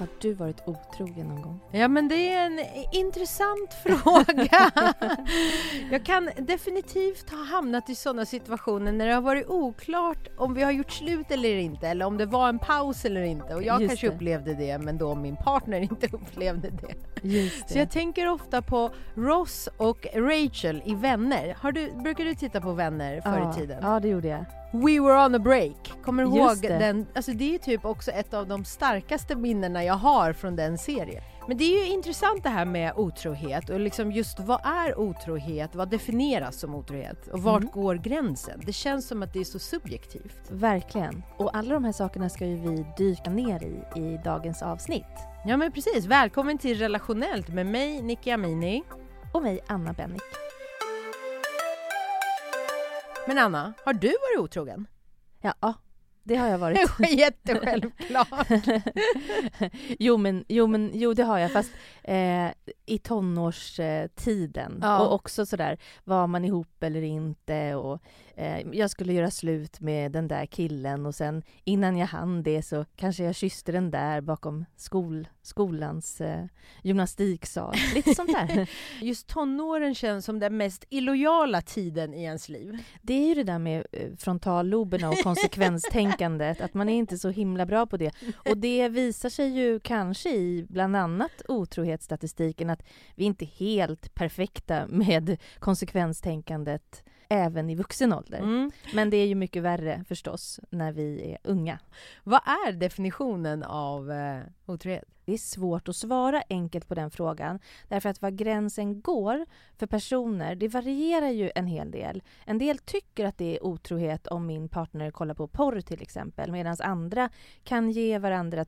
Har du varit otrogen någon gång? Ja, men det är en intressant fråga. jag kan definitivt ha hamnat i sådana situationer när det har varit oklart om vi har gjort slut eller inte, eller om det var en paus eller inte. Och jag Just kanske det. upplevde det, men då min partner inte upplevde det. Just Så jag tänker ofta på Ross och Rachel i Vänner. Har du, brukar du titta på Vänner förr ja. i tiden? Ja, det gjorde jag. We were on a break. Kommer du ihåg det. den? Alltså det är ju typ också ett av de starkaste minnena jag har från den serien. Men det är ju intressant det här med otrohet och liksom just vad är otrohet? Vad definieras som otrohet? Och vart Mm. går gränsen? Det känns som att det är så subjektivt. Verkligen. Och alla de här sakerna ska ju vi dyka ner i i dagens avsnitt. Ja men precis. Välkommen till Relationellt med mig Nicky Amini. Och mig, Anna Bennick. Men Anna, har du varit otrogen? Ja, det har jag varit. Jättesjälvklart. jo, men, jo, men jo, det har jag. Fast eh, i tonårstiden. Ja. Och också sådär, var man ihop eller inte? Och, jag skulle göra slut med den där killen och sen innan jag hann det så kanske jag kysste den där bakom skol, skolans eh, gymnastiksal. Lite sånt där. Just tonåren känns som den mest illojala tiden i ens liv. Det är ju det där med eh, frontalloberna och konsekvenstänkandet, att man är inte så himla bra på det. Och det visar sig ju kanske i bland annat otrohetsstatistiken att vi inte är helt perfekta med konsekvenstänkandet även i vuxen ålder. Mm. Men det är ju mycket värre förstås när vi är unga. Vad är definitionen av eh, otrohet? Det är svårt att svara enkelt på den frågan därför att var gränsen går för personer, det varierar ju en hel del. En del tycker att det är otrohet om min partner kollar på porr till exempel medan andra kan ge varandra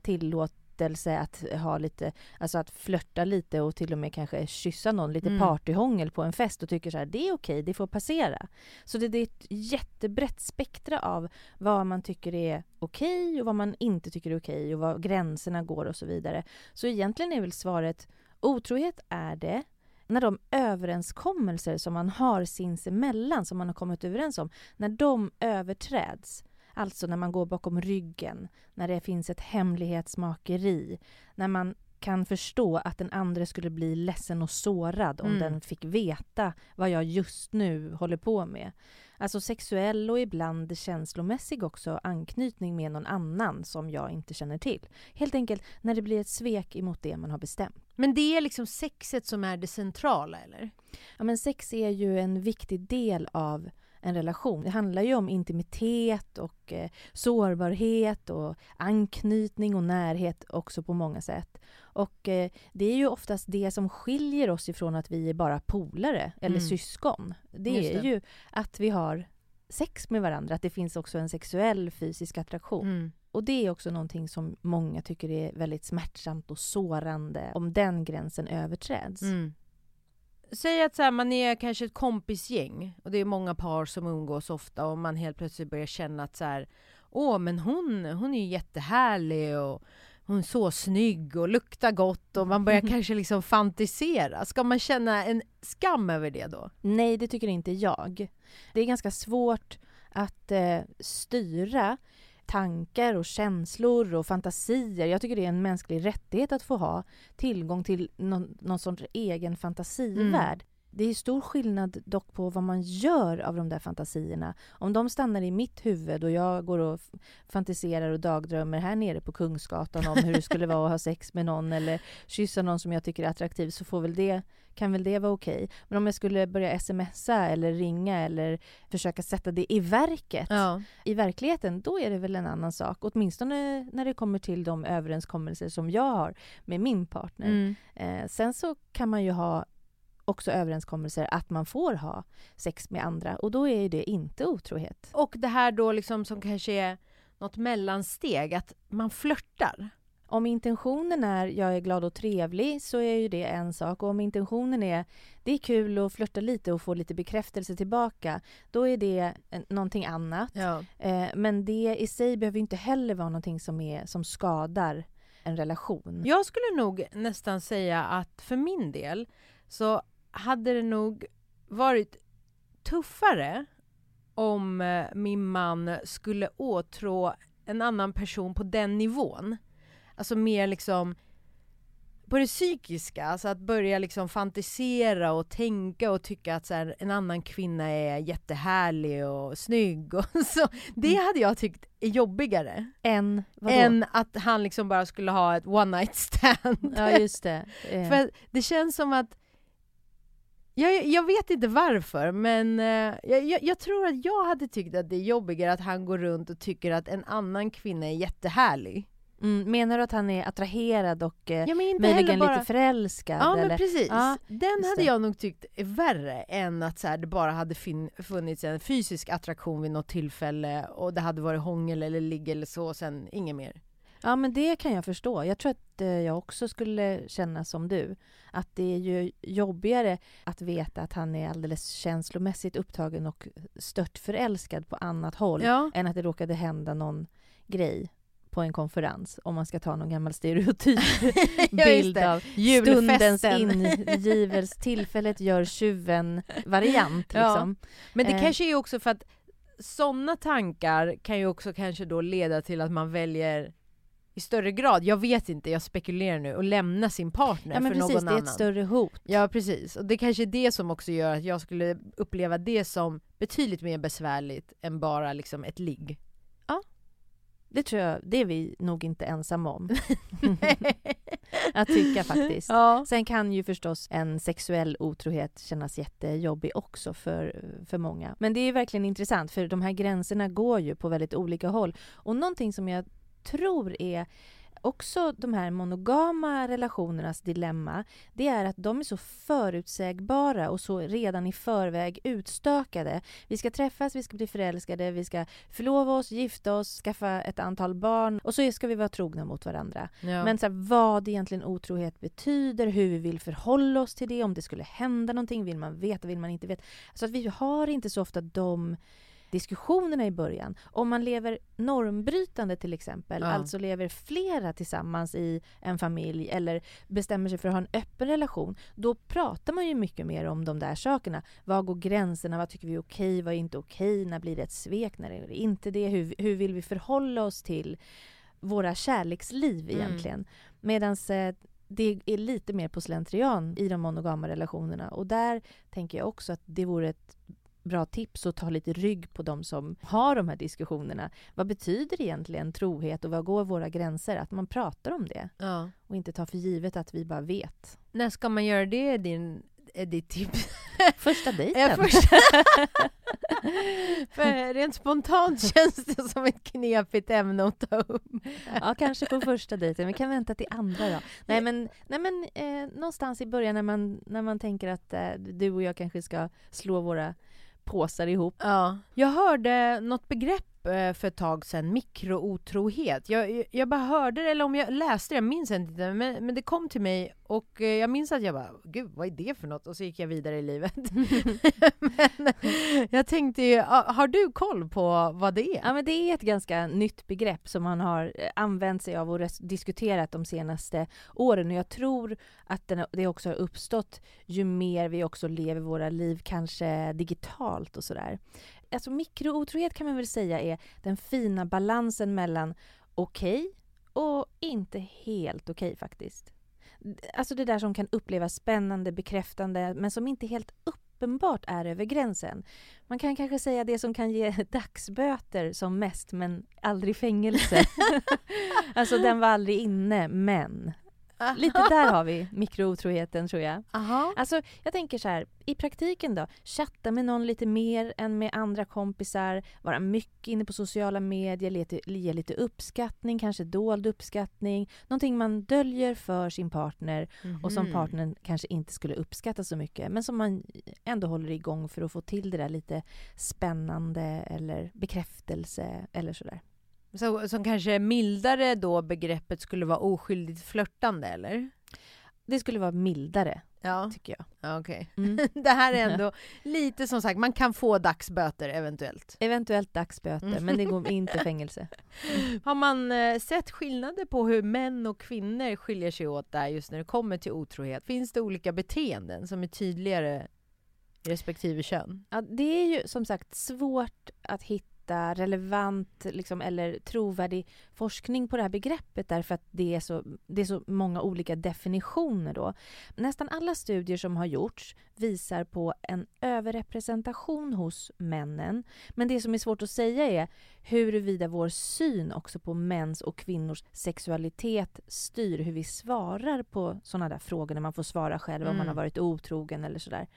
tillåtelse att ha lite, alltså att flörta lite och till och med kanske kyssa någon, lite Mm. partyhångel på en fest och tycker så här, det är okej, det får passera. Så det, det är ett jättebrett spektra av vad man tycker är okej och vad man inte tycker är okej och var gränserna går och så vidare. Så egentligen är väl svaret otrohet är det när de överenskommelser som man har sinsemellan, som man har kommit överens om, när de överträds. Alltså när man går bakom ryggen, när det finns ett hemlighetsmakeri, när man kan förstå att den andra skulle bli ledsen och sårad om Mm. den fick veta vad jag just nu håller på med. Alltså sexuell och ibland känslomässig också anknytning med någon annan som jag inte känner till. Helt enkelt när det blir ett svek emot det man har bestämt. Men det är liksom sexet som är det centrala, eller? Ja, men sex är ju en viktig del av en relation. Det handlar ju om intimitet och eh, sårbarhet och anknytning och närhet också på många sätt. Och eh, det är ju oftast det som skiljer oss ifrån att vi är bara polare eller Mm. syskon. Det Just är det. ju att vi har sex med varandra, att det finns också en sexuell fysisk attraktion. Mm. Och det är också någonting som många tycker är väldigt smärtsamt och sårande om den gränsen överträds. Mm. Säg att så här, man är kanske ett kompisgäng och det är många par som umgås ofta och man helt plötsligt börjar känna att så här, åh men hon, hon är ju jättehärlig och hon är så snygg och luktar gott och man börjar kanske liksom fantisera. Ska man känna en skam över det då? Nej, det tycker inte jag. Det är ganska svårt att eh, styra tankar och känslor och fantasier. Jag tycker det är en mänsklig rättighet att få ha tillgång till någon, någon sorts egen fantasivärld. Mm det är stor skillnad dock på vad man gör av de där fantasierna. Om de stannar i mitt huvud och jag går och fantiserar och dagdrömmer här nere på Kungsgatan om hur det skulle vara att ha sex med någon eller kyssa någon som jag tycker är attraktiv så får väl det, kan väl det vara okej. Men om jag skulle börja smsa eller ringa eller försöka sätta det i verket, Ja. i verkligheten, då är det väl en annan sak. Åtminstone när det kommer till de överenskommelser som jag har med min partner. Mm. Eh, sen så kan man ju ha också överenskommelser att man får ha sex med andra och då är ju det inte otrohet. Och det här då liksom som kanske är något mellansteg, att man flörtar. Om intentionen är jag är glad och trevlig så är ju det en sak och om intentionen är det är kul att flörta lite och få lite bekräftelse tillbaka då är det någonting annat. Ja. Eh, men det i sig behöver inte heller vara någonting som, är, som skadar en relation. Jag skulle nog nästan säga att för min del så hade det nog varit tuffare om eh, min man skulle åtrå en annan person på den nivån. Alltså mer liksom på det psykiska, alltså att börja liksom fantisera och tänka och tycka att så här, en annan kvinna är jättehärlig och snygg och så. Det hade jag tyckt är jobbigare En, vadå? än att han liksom bara skulle ha ett one night stand. Ja, just det. Eh, För det känns som att jag, jag vet inte varför, men eh, jag, jag, jag tror att jag hade tyckt att det är jobbigare att han går runt och tycker att en annan kvinna är jättehärlig. mm, menar du att han är attraherad och eh, Ja, men möjligen bara... lite förälskad? Ja men eller? precis. Ja, Den hade det. jag nog tyckt är värre än att så här, det bara hade funnits en fysisk attraktion vid något tillfälle och det hade varit hångel eller ligg eller så och sen inget mer. Ja, men det kan jag förstå. Jag tror att eh, jag också skulle känna som du. Att det är ju jobbigare att veta att han är alldeles känslomässigt upptagen och stört förälskad på annat håll Ja. än att det råkade hända någon grej på en konferens, om man ska ta någon gammal stereotyp Ja, bild det. av stundens ingivelse, tillfället gör tjuven-variant. Ja. Liksom. Men det Eh. kanske är också för att sådana tankar kan ju också kanske då leda till att man väljer i större grad, jag vet inte, jag spekulerar nu, och lämna sin partner Ja, men för precis, någon det är annan. ett större hot. Ja precis, och det kanske är det som också gör att jag skulle uppleva det som betydligt mer besvärligt än bara liksom ett ligg. Det tror jag, det är vi nog inte ensamma om. att tycka faktiskt. Ja. Sen kan ju förstås en sexuell otrohet kännas jättejobbig också för, för många. Men det är verkligen intressant för de här gränserna går ju på väldigt olika håll. Och någonting som jag tror är också de här monogama relationernas dilemma, det är att de är så förutsägbara och så redan i förväg utstökade. Vi ska träffas, vi ska bli förälskade, vi ska förlova oss, gifta oss, skaffa ett antal barn och så ska vi vara trogna mot varandra. Ja. Men så här, vad egentligen otrohet betyder, hur vi vill förhålla oss till det, om det skulle hända någonting, vill man veta, vill man inte veta. Så att vi har inte så ofta de diskussionerna i början. Om man lever normbrytande till exempel, Ja. alltså lever flera tillsammans i en familj eller bestämmer sig för att ha en öppen relation, då pratar man ju mycket mer om de där sakerna. Var går gränserna? Vad tycker vi är okej? Vad är inte okej? När blir det ett svek? När är det inte det? Hur, hur vill vi förhålla oss till våra kärleksliv Mm. egentligen? Medan eh, det är lite mer på slentrian i de monogama relationerna. Och där tänker jag också att det vore ett bra tips att ta lite rygg på de som har de här diskussionerna. Vad betyder egentligen trohet och vad går våra gränser? Att man pratar om det ja. och inte tar för givet att vi bara vet. När ska man göra det, är din, är ditt tips? Första dejten. först- För rent spontant känns det som ett knepigt ämne att ta upp. Ja, kanske på första dejten. Vi kan vänta till andra då. Nej men, nej, men eh, någonstans i början när man, när man tänker att eh, du och jag kanske ska slå våra påsar ihop. Ja. Jag hörde något begrepp eh, för ett tag sedan, mikrootrohet. Jag, jag bara hörde det, eller om jag läste det, jag minns inte, men, men det kom till mig och eh, jag minns att jag bara, gud vad är det för något? Och så gick jag vidare i livet. men jag tänkte ju, har du koll på vad det är? Ja, men det är ett ganska nytt begrepp som man har eh, använt sig av och diskuterat de senaste åren. Och jag tror att den, det också har uppstått ju mer vi också lever våra liv, kanske digitalt och sådär. Alltså mikrootrohet kan man väl säga är den fina balansen mellan okej och inte helt okej faktiskt. Alltså det där som kan upplevas spännande, bekräftande men som inte helt uppenbart är över gränsen. Man kan kanske säga det som kan ge dagsböter som mest men aldrig fängelse. alltså den var aldrig inne men Lite där har vi mikrootroheten tror jag. Aha. Alltså jag tänker så här, i praktiken då, chatta med någon lite mer än med andra kompisar, vara mycket inne på sociala medier, lite, ge lite uppskattning, kanske dold uppskattning, någonting man döljer för sin partner och som Mhm. partnern kanske inte skulle uppskatta så mycket men som man ändå håller igång för att få till det där lite spännande eller bekräftelse eller sådär. Så, som kanske mildare då begreppet skulle vara oskyldigt flörtande eller? Det skulle vara mildare, Ja, tycker jag. ja okej. Mm. Det här är ändå lite som sagt, man kan få dagsböter eventuellt. Eventuellt dagsböter, Mm. men det går inte fängelse. Har man eh, sett skillnader på hur män och kvinnor skiljer sig åt där just när det kommer till otrohet? Finns det olika beteenden som är tydligare respektive kön? Ja, det är ju som sagt svårt att hitta relevant liksom, eller trovärdig forskning på det här begreppet därför att det är, så, det är så många olika definitioner. Då. Nästan alla studier som har gjorts visar på en överrepresentation hos männen. Men det som är svårt att säga är huruvida vår syn också på mäns och kvinnors sexualitet styr hur vi svarar på sådana där frågor när man får svara själv om man Mm. har varit otrogen eller sådär.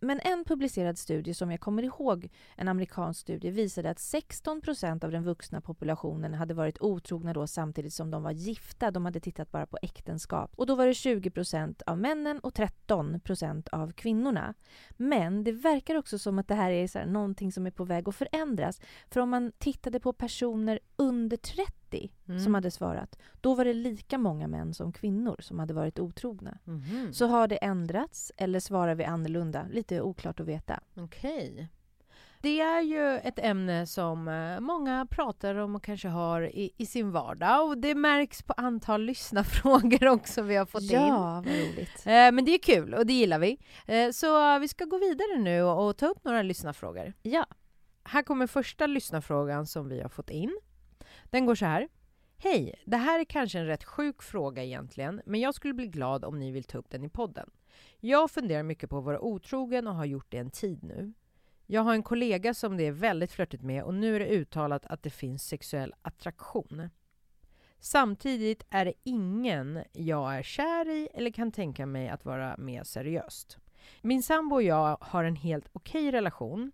Men en publicerad studie som jag kommer ihåg, en amerikansk studie, visade att 16 procent av den vuxna populationen hade varit otrogna då samtidigt som de var gifta. De hade tittat bara på äktenskap. Och då var det 20 procent av männen och 13 procent av kvinnorna. Men det verkar också som att det här är så här, någonting som är på väg att förändras. För om man tittade på personer under 30 Mm. som hade svarat, då var det lika många män som kvinnor som hade varit otrogna. Mhm. Så har det ändrats eller svarar vi annorlunda? Lite oklart att veta. Okej. Det är ju ett ämne som eh, många pratar om och kanske har i, i sin vardag och det märks på antal lyssnarfrågor också vi har fått in. Ja, vad roligt. Eh, Men det är kul och det gillar vi. Eh, Så vi ska gå vidare nu och och ta upp några lyssnarfrågor. Ja. Här kommer första lyssnarfrågan som vi har fått in. Den går så här. Hej! Det här är kanske en rätt sjuk fråga egentligen, men jag skulle bli glad om ni vill ta upp den i podden. Jag funderar mycket på att vara otrogen och har gjort det en tid nu. Jag har en kollega som det är väldigt flörtigt med och nu är det uttalat att det finns sexuell attraktion. Samtidigt är det ingen jag är kär i eller kan tänka mig att vara mer seriöst. Min sambo och jag har en helt okej relation,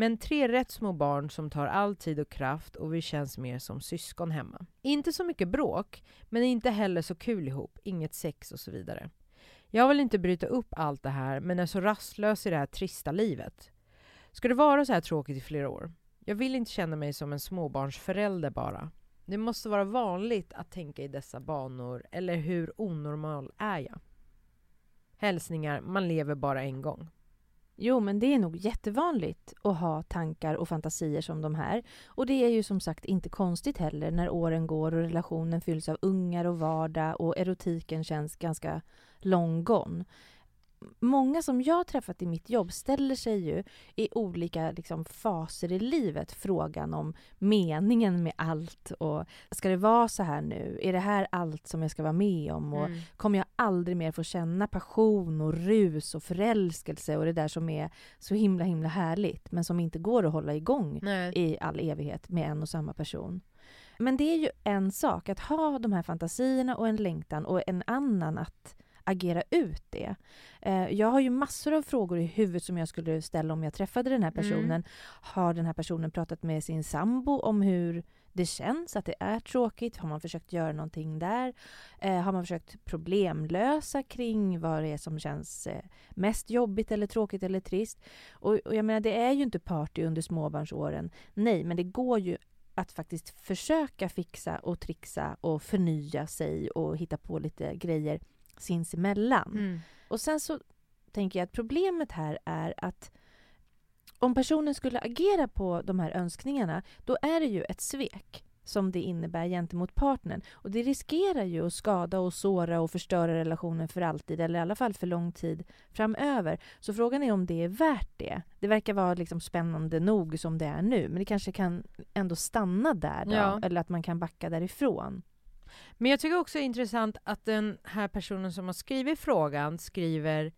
men tre rätt små barn som tar all tid och kraft och vi känns mer som syskon hemma. Inte så mycket bråk, men inte heller så kul ihop, inget sex och så vidare. Jag vill inte bryta upp allt det här, men är så rastlös i det här trista livet. Ska det vara så här tråkigt i flera år? Jag vill inte känna mig som en småbarnsförälder bara. Det måste vara vanligt att tänka i dessa banor, eller hur onormal är jag? Hälsningar, man lever bara en gång. Jo, men det är nog jättevanligt att ha tankar och fantasier som de här. Och det är ju som sagt inte konstigt heller när åren går och relationen fylls av ungar och vardag och erotiken känns ganska long gone. Många som jag har träffat i mitt jobb ställer sig ju i olika liksom, faser i livet frågan om meningen med allt och ska det vara så här nu? Är det här allt som jag ska vara med om? Och Mm. kommer jag aldrig mer få känna passion och rus och förälskelse och det där som är så himla himla härligt men som inte går att hålla igång Nej. i all evighet med en och samma person. Men det är ju en sak att ha de här fantasierna och en längtan och en annan att agera ut det. Eh, Jag har ju massor av frågor i huvudet som jag skulle ställa om jag träffade den här personen. Har den här personen pratat med sin sambo om hur det känns, att det är tråkigt? Har man försökt göra någonting där? Eh, har man försökt problemlösa kring vad det är som känns eh, mest jobbigt eller tråkigt eller trist? Och, och jag menar, det är ju inte party under småbarnsåren. Nej, men det går ju att faktiskt försöka fixa och trixa och förnya sig och hitta på lite grejer sinsemellan. Mm. Och sen så tänker jag att problemet här är att om personen skulle agera på de här önskningarna, då är det ju ett svek som det innebär gentemot partnern. Och det riskerar ju att skada och såra och förstöra relationen för alltid, eller i alla fall för lång tid framöver. Så frågan är om det är värt det. Det verkar vara liksom spännande nog som det är nu, men det kanske kan ändå stanna där då, Ja. eller att man kan backa därifrån. Men jag tycker också det är intressant att den här personen som har skrivit frågan skriver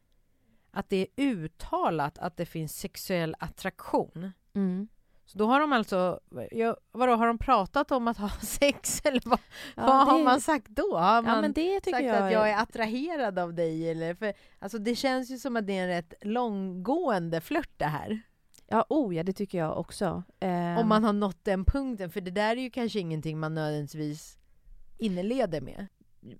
att det är uttalat att det finns sexuell attraktion. Mm. Så då har de alltså, ja, vadå, har de pratat om att ha sex eller vad, Ja, vad har man sagt då? Har man Ja men det tycker sagt jag, att jag är attraherad av dig eller? För, alltså det känns ju som att det är en rätt långgående flört det här. Ja, oh ja, det tycker jag också. Ehm, Om man har nått den punkten, för det där är ju kanske ingenting man nödvändigtvis inleder med.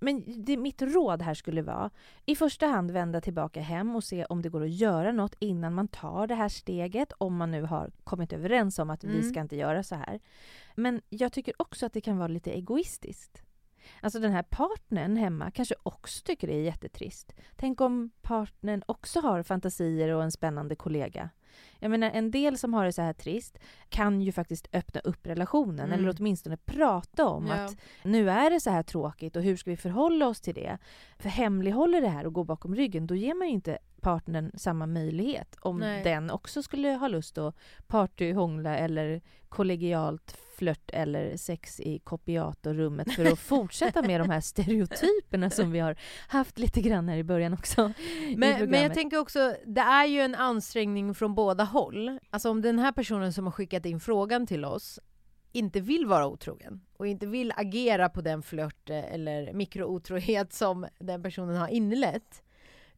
Men det, mitt råd här skulle vara i första hand vända tillbaka hem och se om det går att göra något innan man tar det här steget, om man nu har kommit överens om att vi Mm. ska inte göra så här. Men jag tycker också att det kan vara lite egoistiskt. Alltså den här partnern hemma kanske också tycker det är jättetrist. Tänk om partnern också har fantasier och en spännande kollega. Jag menar, en del som har det så här trist kan ju faktiskt öppna upp relationen Mm. eller åtminstone prata om Ja. att nu är det så här tråkigt och hur ska vi förhålla oss till det? För hemlighåller det här och går bakom ryggen, då ger man ju inte partnern samma möjlighet om Nej. den också skulle ha lust att partyhångla eller kollegialt flört eller sex i kopiatorrummet för att fortsätta med de här stereotyperna som vi har haft lite grann här i början också. Men, men jag tänker också, det är ju en ansträngning från båda håll. Alltså om den här personen som har skickat in frågan till oss inte vill vara otrogen och inte vill agera på den flört eh, eller mikrootrohet som den personen har inlett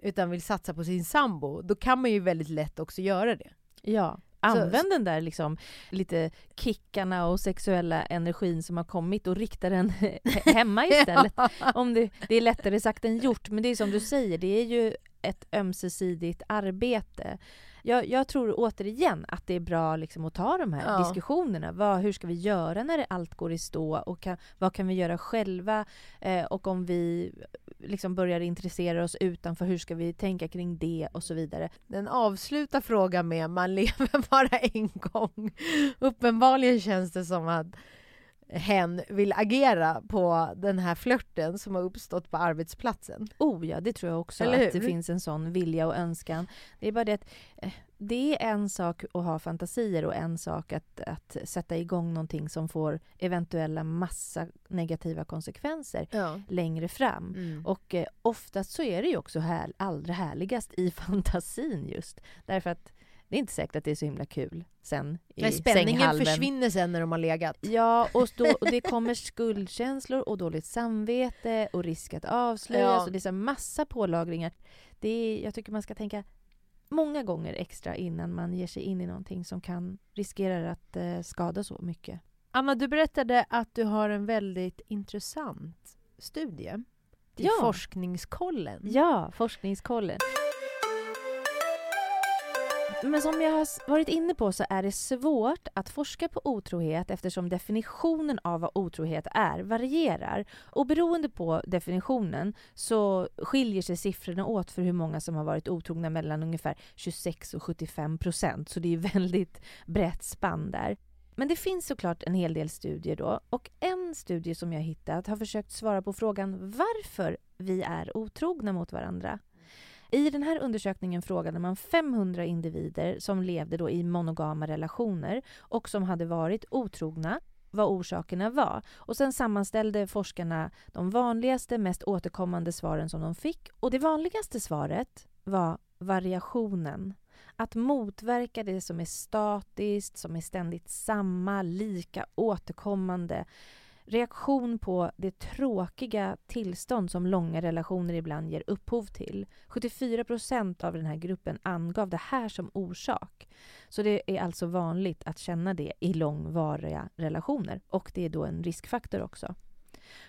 utan vill satsa på sin sambo, då kan man ju väldigt lätt också göra det. Ja. Använd den där liksom lite kickarna och sexuella energin som har kommit och rikta den hemma istället. Om det, det är lättare sagt än gjort, men det är som du säger, det är ju ett ömsesidigt arbete. Jag, jag tror återigen att det är bra liksom att ta de här Ja. diskussionerna. Vad, hur ska vi göra när det allt går i stå? Och kan, vad kan vi göra själva? Eh, och om vi liksom börjar intressera oss utanför, hur ska vi tänka kring det? Och så vidare. Den avslutar frågan med man lever bara en gång. Uppenbarligen känns det som att hen vill agera på den här flörten som har uppstått på arbetsplatsen. Oh ja, det tror jag också att det finns en sån vilja och önskan. Det är bara det att eh, det är en sak att ha fantasier och en sak att, att sätta igång någonting som får eventuella massa negativa konsekvenser Ja. längre fram. Mm. Och eh, oftast så är det ju också här, allra härligast i fantasin just. Därför att det är inte säkert att det är så himla kul sen i Nej, spänningen sänghalmen. försvinner sen när de har legat. Ja, och, då, och det kommer skuldkänslor och dåligt samvete och risk att avslöjas. Ja. Och det är så massa pålagringar. Det är, jag tycker man ska tänka många gånger extra innan man ger sig in i någonting som kan riskera att eh, skada så mycket. Anna, du berättade att du har en väldigt intressant studie till Ja. Forskningskollen. Ja, forskningskollen. Men som jag har varit inne på så är det svårt att forska på otrohet eftersom definitionen av vad otrohet är varierar. Och beroende på definitionen så skiljer sig siffrorna åt för hur många som har varit otrogna mellan ungefär 26 och 75 procent. Så det är väldigt brett spann där. Men det finns såklart en hel del studier då och en studie som jag hittat har försökt svara på frågan varför vi är otrogna mot varandra. I den här undersökningen frågade man 500 individer som levde då i monogama relationer och som hade varit otrogna vad orsakerna var. Och sen sammanställde forskarna de vanligaste, mest återkommande svaren som de fick. Och det vanligaste svaret var variationen. Att motverka det som är statiskt, som är ständigt samma, lika återkommande. Reaktion på det tråkiga tillstånd som långa relationer ibland ger upphov till. 74 procent av den här gruppen angav det här som orsak. Så det är alltså vanligt att känna det i långvariga relationer och det är då en riskfaktor också.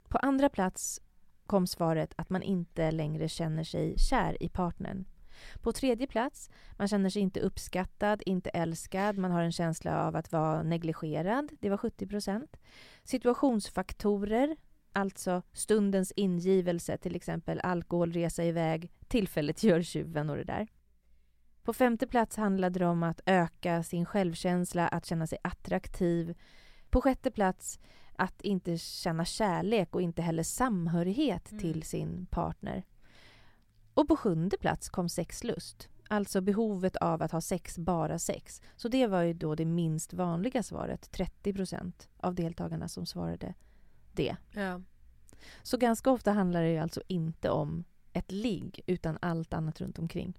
På andra plats kom svaret att man inte längre känner sig kär i partnern. På tredje plats, man känner sig inte uppskattad, inte älskad, man har en känsla av att vara negligerad. Det var 70 procent. Situationsfaktorer, alltså stundens ingivelse, till exempel alkohol, resa iväg, tillfället gör tjuven och det där. På femte plats handlade det om att öka sin självkänsla, att känna sig attraktiv. På sjätte plats att inte känna kärlek och inte heller samhörighet Mm. till sin partner. Och på sjunde plats kom sexlust. Alltså behovet av att ha sex, bara sex. Så det var ju då det minst vanliga svaret. 30 procent av deltagarna som svarade det. Ja. Så ganska ofta handlar det alltså inte om ett ligg utan allt annat runt omkring.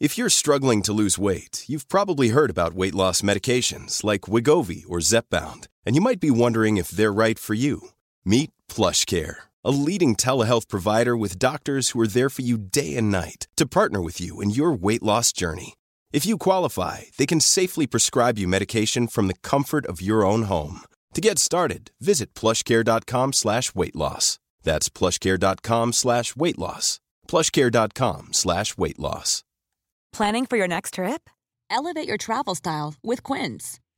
If you're struggling to lose weight, you've probably heard about weight loss medications like Wigovi or Zepbound, and you might be wondering if they're right for you. Meet PlushCare, a leading telehealth provider with doctors who are there for you day and night to partner with you in your weight loss journey. If you qualify, they can safely prescribe you medication from the comfort of your own home. To get started, visit plushcare.com slash weight loss. That's plushcare.com slash weight loss. plushcare.com slash weight loss. Planning for your next trip? Elevate your travel style with Quince.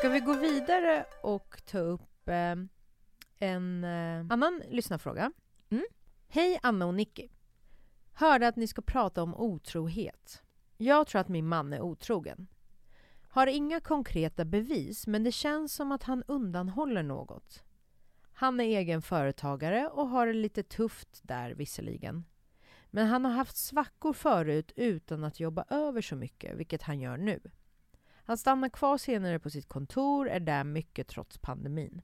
Ska vi gå vidare och ta upp eh, en eh, annan lyssnarfråga? Mm. Hej Anna och Nicky. Hörde att ni ska prata om otrohet. Jag tror att min man är otrogen. Har inga konkreta bevis, men det känns som att han undanhåller något. Han är egen företagare och har det lite tufft där visserligen. Men han har haft svackor förut utan att jobba över så mycket, vilket han gör nu. Han stannar kvar senare på sitt kontor, är där mycket trots pandemin.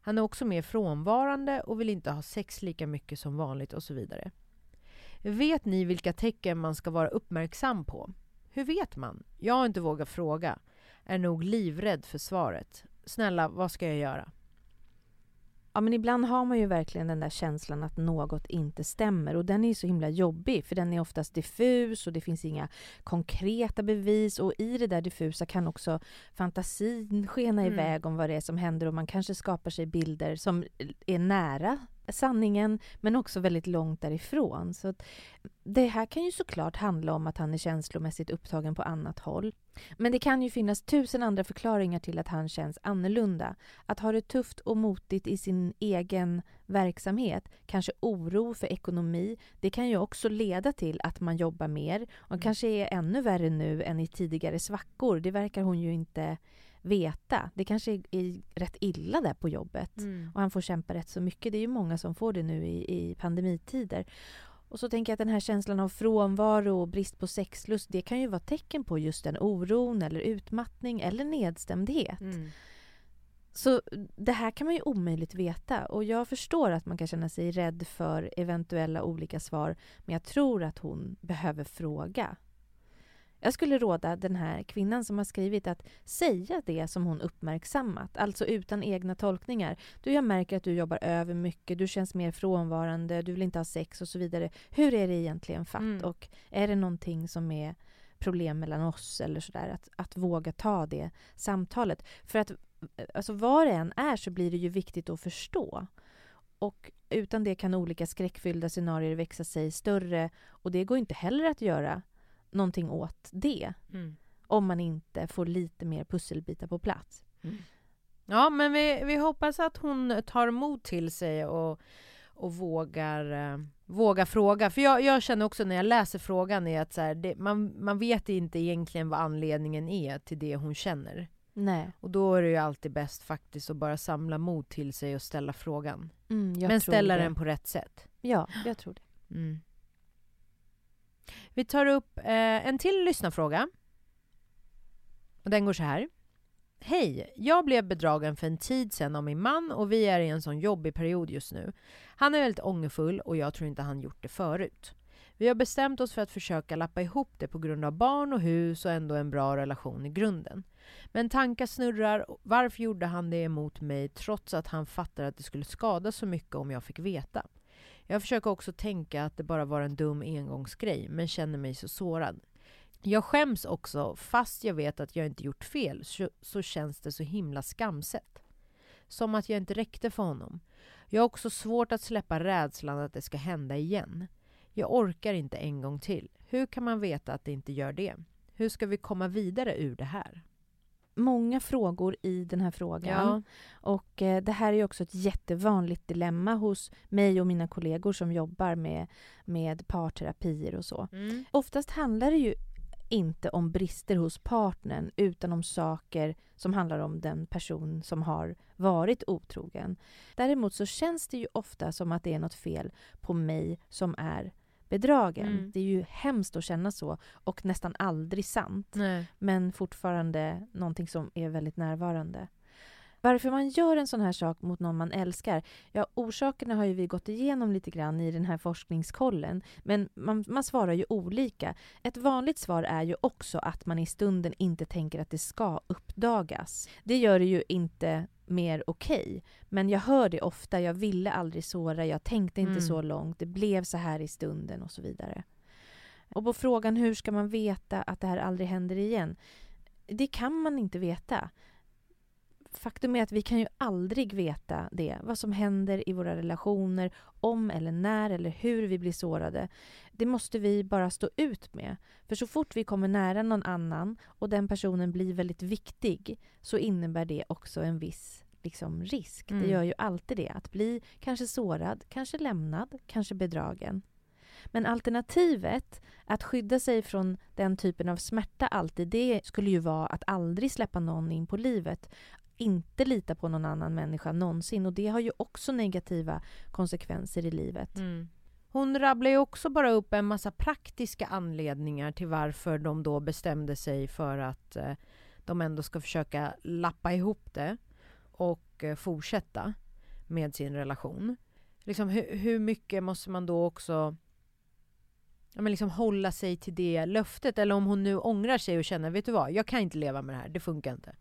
Han är också mer frånvarande och vill inte ha sex lika mycket som vanligt och så vidare. Vet ni vilka tecken man ska vara uppmärksam på? Hur vet man? Jag har inte vågat fråga. Är nog livrädd för svaret. Snälla, vad ska jag göra? Ja, men ibland har man ju verkligen den där känslan att något inte stämmer. Och den är så himla jobbig för den är oftast diffus och det finns inga konkreta bevis. Och i det där diffusa kan också fantasin skena Mm. iväg om vad det är som händer. Och man kanske skapar sig bilder som är nära sanningen men också väldigt långt därifrån. Så det här kan ju såklart handla om att han är känslomässigt upptagen på annat håll. Men det kan ju finnas tusen andra förklaringar till att han känns annorlunda. Att ha det tufft och motigt i sin egen verksamhet, kanske oro för ekonomi, det kan ju också leda till att man jobbar mer och Mm. kanske är ännu värre nu än i tidigare svackor. Det verkar hon ju inte veta. Det kanske är, är rätt illa där på jobbet och han får kämpa rätt så mycket. Det är ju många som får det nu i, i pandemitider. Och så tänker jag att den här känslan av frånvaro och brist på sexlust, det kan ju vara tecken på just den oron eller utmattning eller nedstämdhet. Mm. Så det här kan man ju omöjligt veta och jag förstår att man kan känna sig rädd för eventuella olika svar men jag tror att hon behöver fråga. Jag skulle råda den här kvinnan som har skrivit att säga det som hon uppmärksammat, alltså utan egna tolkningar. Du, jag märker att du jobbar över mycket, du känns mer frånvarande, du vill inte ha sex och så vidare. Hur är det egentligen fatt? Mm. Och är det någonting som är problem mellan oss eller sådär? Att, att våga ta det samtalet. För att alltså vad det än är så blir det ju viktigt att förstå. Och utan det kan olika skräckfyllda scenarier växa sig större och det går inte heller att göra någonting åt det Mm. om man inte får lite mer pusselbitar på plats. Ja, men vi, vi hoppas att hon tar mod till sig och, och vågar, eh, vågar fråga. För jag, jag känner också när jag läser frågan är att så här, det, man, man vet inte egentligen vad anledningen är till det hon känner. Nej. Och då är det ju alltid bäst faktiskt att bara samla mod till sig och ställa frågan. Mm, men ställa det. den på rätt sätt. Ja, jag tror det. Mm. Vi tar upp eh, en till lyssnarfråga. Och den går så här. Hej! Jag blev bedragen för en tid sedan av min man och vi är i en sån jobbig period just nu. Han är väldigt ångerfull och jag tror inte han gjort det förut. Vi har bestämt oss för att försöka lappa ihop det på grund av barn och hus och ändå en bra relation i grunden. Men tankar snurrar. Varför gjorde han det emot mig trots att han fattar att det skulle skada så mycket om jag fick veta? Jag försöker också tänka att det bara var en dum engångsgrej, men känner mig så sårad. Jag skäms också, fast jag vet att jag inte gjort fel, så, så känns det så himla skamset. Som att jag inte räckte för honom. Jag har också svårt att släppa rädslan att det ska hända igen. Jag orkar inte en gång till. Hur kan man veta att det inte gör det? Hur ska vi komma vidare ur det här? Många frågor i den här frågan. Ja. Och eh, det här är ju också ett jättevanligt dilemma hos mig och mina kollegor som jobbar med, med parterapier och så. Mm. Oftast handlar det ju inte om brister hos partnern utan om saker som handlar om den person som har varit otrogen. Däremot så känns det ju ofta som att det är något fel på mig som är bedragen. Mm. Det är ju hemskt att känna så och nästan aldrig sant Nej. men fortfarande någonting som är väldigt närvarande. Varför man gör en sån här sak mot någon man älskar? Ja, orsakerna har ju vi gått igenom lite grann i den här forskningskollen, men man, man svarar ju olika. Ett vanligt svar är ju också att man i stunden inte tänker att det ska uppdagas. Det gör det ju inte mer okej, men jag hör det ofta. Jag ville aldrig såra, jag tänkte inte Mm. så långt, det blev så här i stunden och så vidare. Och på frågan hur ska man veta att det här aldrig händer igen? Det kan man inte veta. Faktum är att vi kan ju aldrig veta det, vad som händer i våra relationer, om eller när eller hur vi blir sårade. Det måste vi bara stå ut med. För så fort vi kommer nära någon annan och den personen blir väldigt viktig så innebär det också en viss liksom, risk. Mm. Det gör ju alltid det. Att bli kanske sårad, kanske lämnad, kanske bedragen. Men alternativet, att skydda sig från den typen av smärta alltid, det skulle ju vara att aldrig släppa någon in på livet. Inte lita på någon annan människa någonsin. Och det har ju också negativa konsekvenser i livet. Mm. Hon rabblar ju också bara upp en massa praktiska anledningar till varför de då bestämde sig för att eh, de ändå ska försöka lappa ihop det och eh, fortsätta med sin relation. Liksom, hur, hur mycket måste man då också ja, men liksom hålla sig till det löftet? Eller om hon nu ångrar sig och känner, vet du vad, jag kan inte leva med det här, det funkar inte.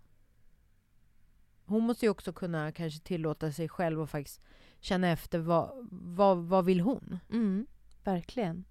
Hon måste ju också kunna kanske tillåta sig själv och faktiskt känna efter vad, vad, vad vill hon? Mm, verkligen.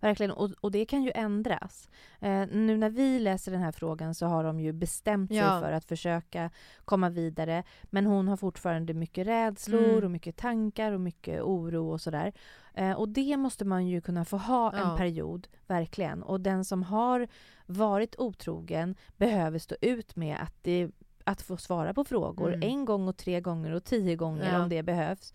Verkligen. Och, och det kan ju ändras. Eh, nu när vi läser den här frågan så har de ju bestämt sig Ja. för att försöka komma vidare. Men hon har fortfarande mycket rädslor Mm. och mycket tankar och mycket oro och sådär. Eh, och det måste man ju kunna få ha en Ja. period, verkligen. Och den som har varit otrogen behöver stå ut med att det att få svara på frågor Mm. en gång och tre gånger och tio gånger Ja. om det behövs.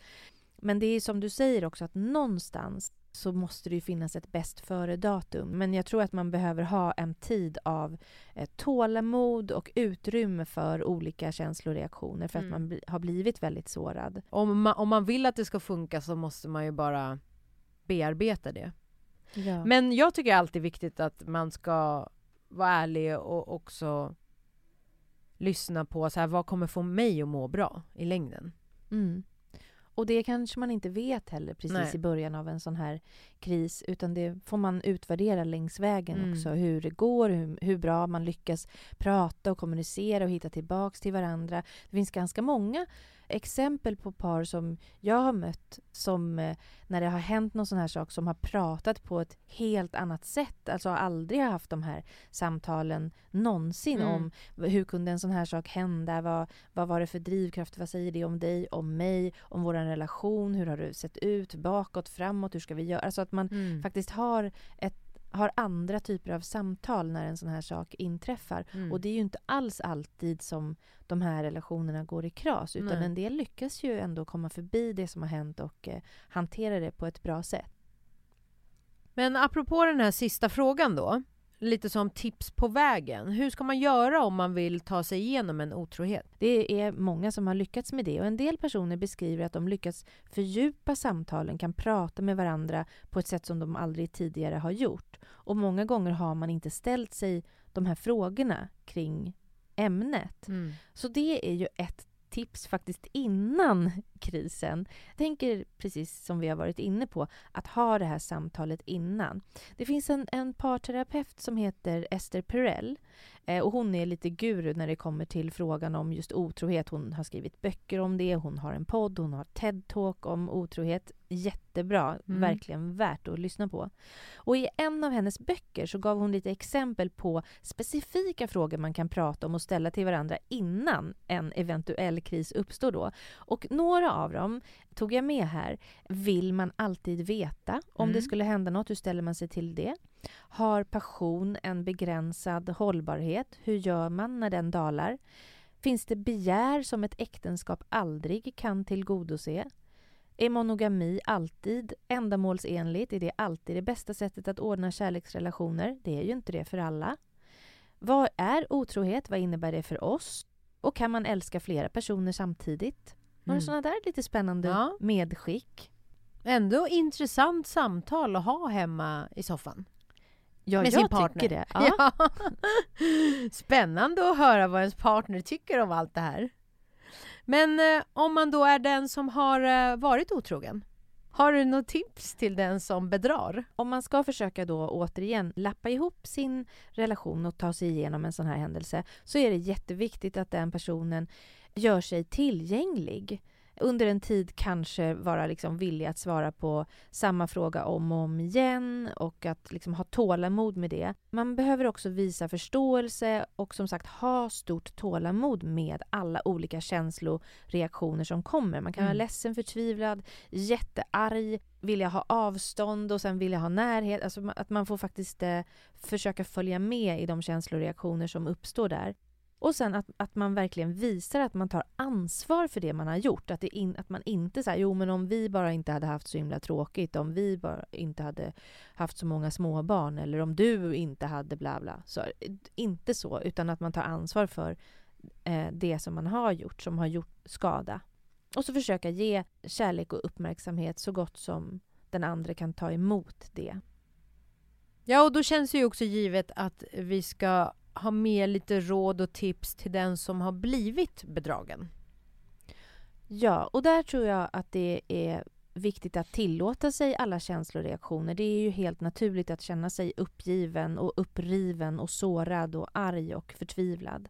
Men det är som du säger också att någonstans så måste det ju finnas ett bäst före-datum. Men jag tror att man behöver ha en tid av eh, tålamod och utrymme för olika känsloreaktioner för Mm. att man bli, har blivit väldigt sårad. Om man, om man vill att det ska funka så måste man ju bara bearbeta det. Ja. Men jag tycker alltid viktigt att man ska vara ärlig och också lyssna på så här, vad kommer få mig att må bra i längden. Mm. Och det kanske man inte vet heller precis Nej. i början av en sån här kris utan det får man utvärdera längs vägen Mm. också. Hur det går, hur, hur bra man lyckas prata och kommunicera och hitta tillbaks till varandra. Det finns ganska många exempel på par som jag har mött som eh, när det har hänt någon sån här sak som har pratat på ett helt annat sätt. Alltså aldrig har haft de här samtalen någonsin Mm. om hur kunde en sån här sak hända? Vad, vad var det för drivkraft? Vad säger det om dig, om mig, om vår relation? Hur har det sett ut? Bakåt, framåt? Hur ska vi göra? Alltså att man faktiskt har, ett, har andra typer av samtal när en sån här sak inträffar. Mm. Och det är ju inte alls alltid som de här relationerna går i kras utan Nej. en del lyckas ju ändå komma förbi det som har hänt och eh, hantera det på ett bra sätt. Men apropå den här sista frågan då, lite som tips på vägen. Hur ska man göra om man vill ta sig igenom en otrohet? Det är många som har lyckats med det och en del personer beskriver att de lyckats fördjupa samtalen, kan prata med varandra på ett sätt som de aldrig tidigare har gjort. Och många gånger har man inte ställt sig de här frågorna kring ämnet. Så det är ju ett tips faktiskt innan krisen. Jag tänker precis som vi har varit inne på, att ha det här samtalet innan. Det finns en, en parterapeut som heter Esther Perel eh, och hon är lite guru när det kommer till frågan om just otrohet. Hon har skrivit böcker om det, hon har en podd, hon har TED-talk om otrohet jättebra, Mm. verkligen värt att lyssna på. Och i en av hennes böcker så gav hon lite exempel på specifika frågor man kan prata om och ställa till varandra innan en eventuell kris uppstår då. Och några av dem tog jag med här. Vill man alltid veta om Mm. det skulle hända något? Hur ställer man sig till det? Har passion en begränsad hållbarhet? Hur gör man när den dalar? Finns det begär som ett äktenskap aldrig kan tillgodose? Är monogami alltid ändamålsenligt? Är det alltid det bästa sättet att ordna kärleksrelationer? Det är ju inte det för alla. Vad är otrohet? Vad innebär det för oss? Och kan man älska flera personer samtidigt? Några Mm. sådana där lite spännande Ja. medskick. Ändå intressant samtal att ha hemma i soffan. Ja, med jag sin partner. tycker det. Ja. Ja. Spännande att höra vad ens partner tycker om allt det här. Men eh, om man då är den som har eh, varit otrogen, har du något tips till den som bedrar? Om man ska försöka då återigen lappa ihop sin relation och ta sig igenom en sån här händelse så är det jätteviktigt att den personen gör sig tillgänglig. Under en tid kanske vara liksom villig att svara på samma fråga om och om igen och att liksom ha tålamod med det. Man behöver också visa förståelse och som sagt ha stort tålamod med alla olika känsloreaktioner som kommer. Man kan vara Mm. ledsen, förtvivlad, jättearg, vilja ha avstånd och sen vilja ha närhet. Alltså att man får faktiskt eh, försöka följa med i de känsloreaktioner som uppstår där. Och sen att, att man verkligen visar att man tar ansvar för det man har gjort. Att, det in, att man inte säger jo men om vi bara inte hade haft så himla tråkigt, om vi bara inte hade haft så många småbarn eller om du inte hade bla bla. Så, inte så, utan att man tar ansvar för eh, det som man har gjort, som har gjort skada. Och så försöka ge kärlek och uppmärksamhet så gott som den andra kan ta emot det. Ja, och då känns det ju också givet att vi ska ha med lite råd och tips till den som har blivit bedragen. Ja, och där tror jag att det är viktigt att tillåta sig alla känsloreaktioner. Det är ju helt naturligt att känna sig uppgiven och uppriven och sårad och arg och förtvivlad.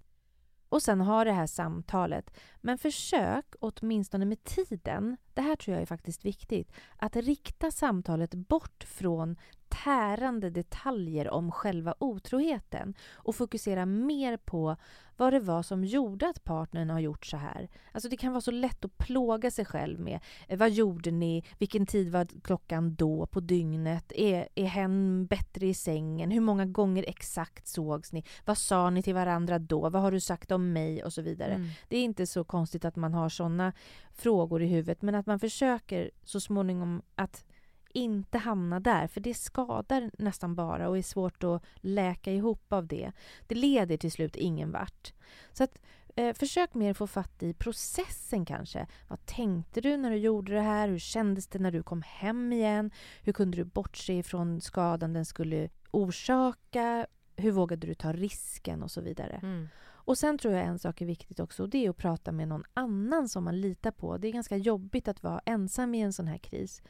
Och sen ha det här samtalet. Men försök, åtminstone med tiden, det här tror jag är faktiskt viktigt, att rikta samtalet bort från tärande detaljer om själva otroheten och fokusera mer på vad det var som gjorde att partnern har gjort så här. Alltså det kan vara så lätt att plåga sig själv med eh, vad gjorde ni, vilken tid var klockan då på dygnet, är, är hen bättre i sängen, hur många gånger exakt sågs ni, vad sa ni till varandra då, vad har du sagt om mig och så vidare. Mm. Det är inte så konstigt att man har såna frågor i huvudet men att man försöker så småningom att inte hamna där, för det skadar nästan bara och är svårt att läka ihop av det. Det leder till slut ingen vart. Så att, eh, försök mer få fatt i processen kanske. Vad tänkte du när du gjorde det här? Hur kändes det när du kom hem igen? Hur kunde du bortse ifrån skadan den skulle orsaka? Hur vågade du ta risken och så vidare? Mm. Och sen tror jag en sak är viktigt också och det är att prata med någon annan som man litar på. Det är ganska jobbigt att vara ensam i en sån här kris.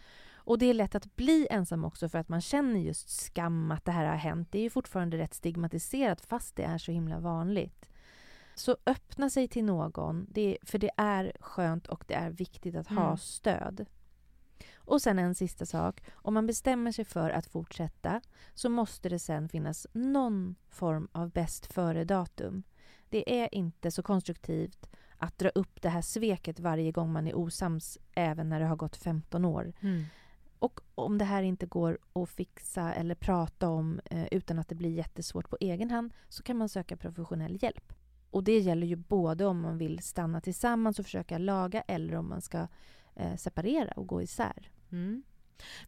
Och det är lätt att bli ensam också för att man känner just skam att det här har hänt. Det är ju fortfarande rätt stigmatiserat fast det är så himla vanligt. Så öppna sig till någon, det, för det är skönt och det är viktigt att ha Mm. stöd. Och sen en sista sak. Om man bestämmer sig för att fortsätta så måste det sen finnas någon form av bäst före-datum. Det är inte så konstruktivt att dra upp det här sveket varje gång man är osams, även när det har gått 15 år. Mm. Och om det här inte går att fixa eller prata om eh, utan att det blir jättesvårt på egen hand så kan man söka professionell hjälp. Och det gäller ju både om man vill stanna tillsammans och försöka laga eller om man ska eh, separera och gå isär. Mm.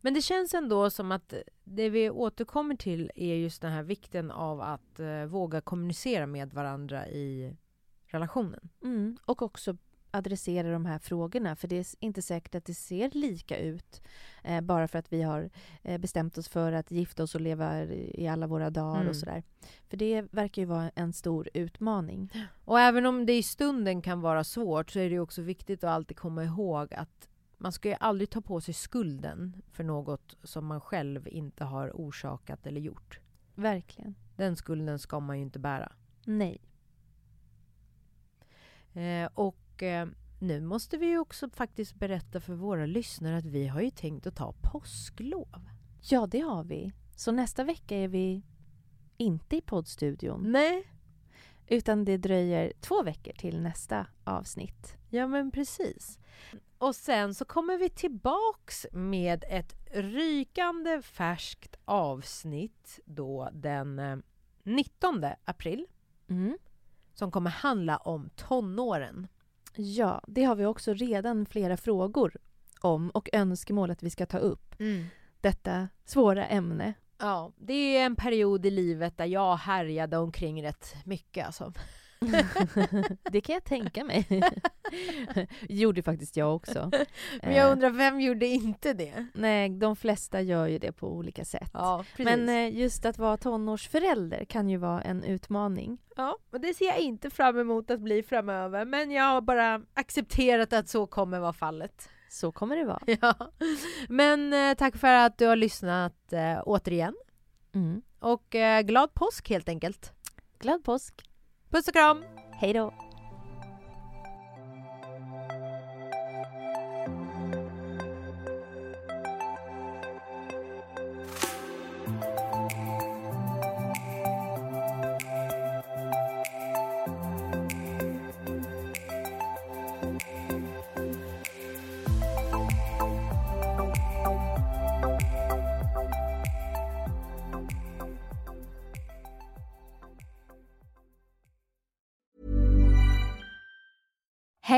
Men det känns ändå som att det vi återkommer till är just den här vikten av att eh, våga kommunicera med varandra i relationen. Mm. Och också adressera de här frågorna för det är inte säkert att det ser lika ut eh, bara för att vi har eh, bestämt oss för att gifta oss och leva i alla våra dagar Mm. och sådär. För det verkar ju vara en stor utmaning. Och även om det i stunden kan vara svårt så är det också viktigt att alltid komma ihåg att man ska ju aldrig ta på sig skulden för något som man själv inte har orsakat eller gjort. Verkligen. Den skulden ska man ju inte bära. Nej. Eh, och eh, nu måste vi ju också faktiskt berätta för våra lyssnare att vi har ju tänkt att ta påsklov. Ja, det har vi. Så nästa vecka är vi inte i poddstudion. Nej. Utan det dröjer två veckor till nästa avsnitt. Ja, men precis. Och sen så kommer vi tillbaks med ett rykande färskt avsnitt då den 19 eh, april. Mm. Som kommer handla om tonåren. Ja, det har vi också redan flera frågor om och önskemål att vi ska ta upp. Mm. Detta svåra ämne. Ja, det är en period i livet där jag härjade omkring rätt mycket alltså. det kan jag tänka mig. gjorde faktiskt jag också. Men jag Eh, undrar, vem gjorde inte det? Nej, de flesta gör ju det på olika sätt. Ja. Men eh, just att vara tonårsförälder kan ju vara en utmaning. Ja, och det ser jag inte fram emot att bli framöver, men jag har bara accepterat att så kommer vara fallet. Så kommer det vara. Ja. Men eh, tack för att du har lyssnat återigen. Mm. Och glad påsk helt enkelt. Glad påsk! Puss och kram! Hej då!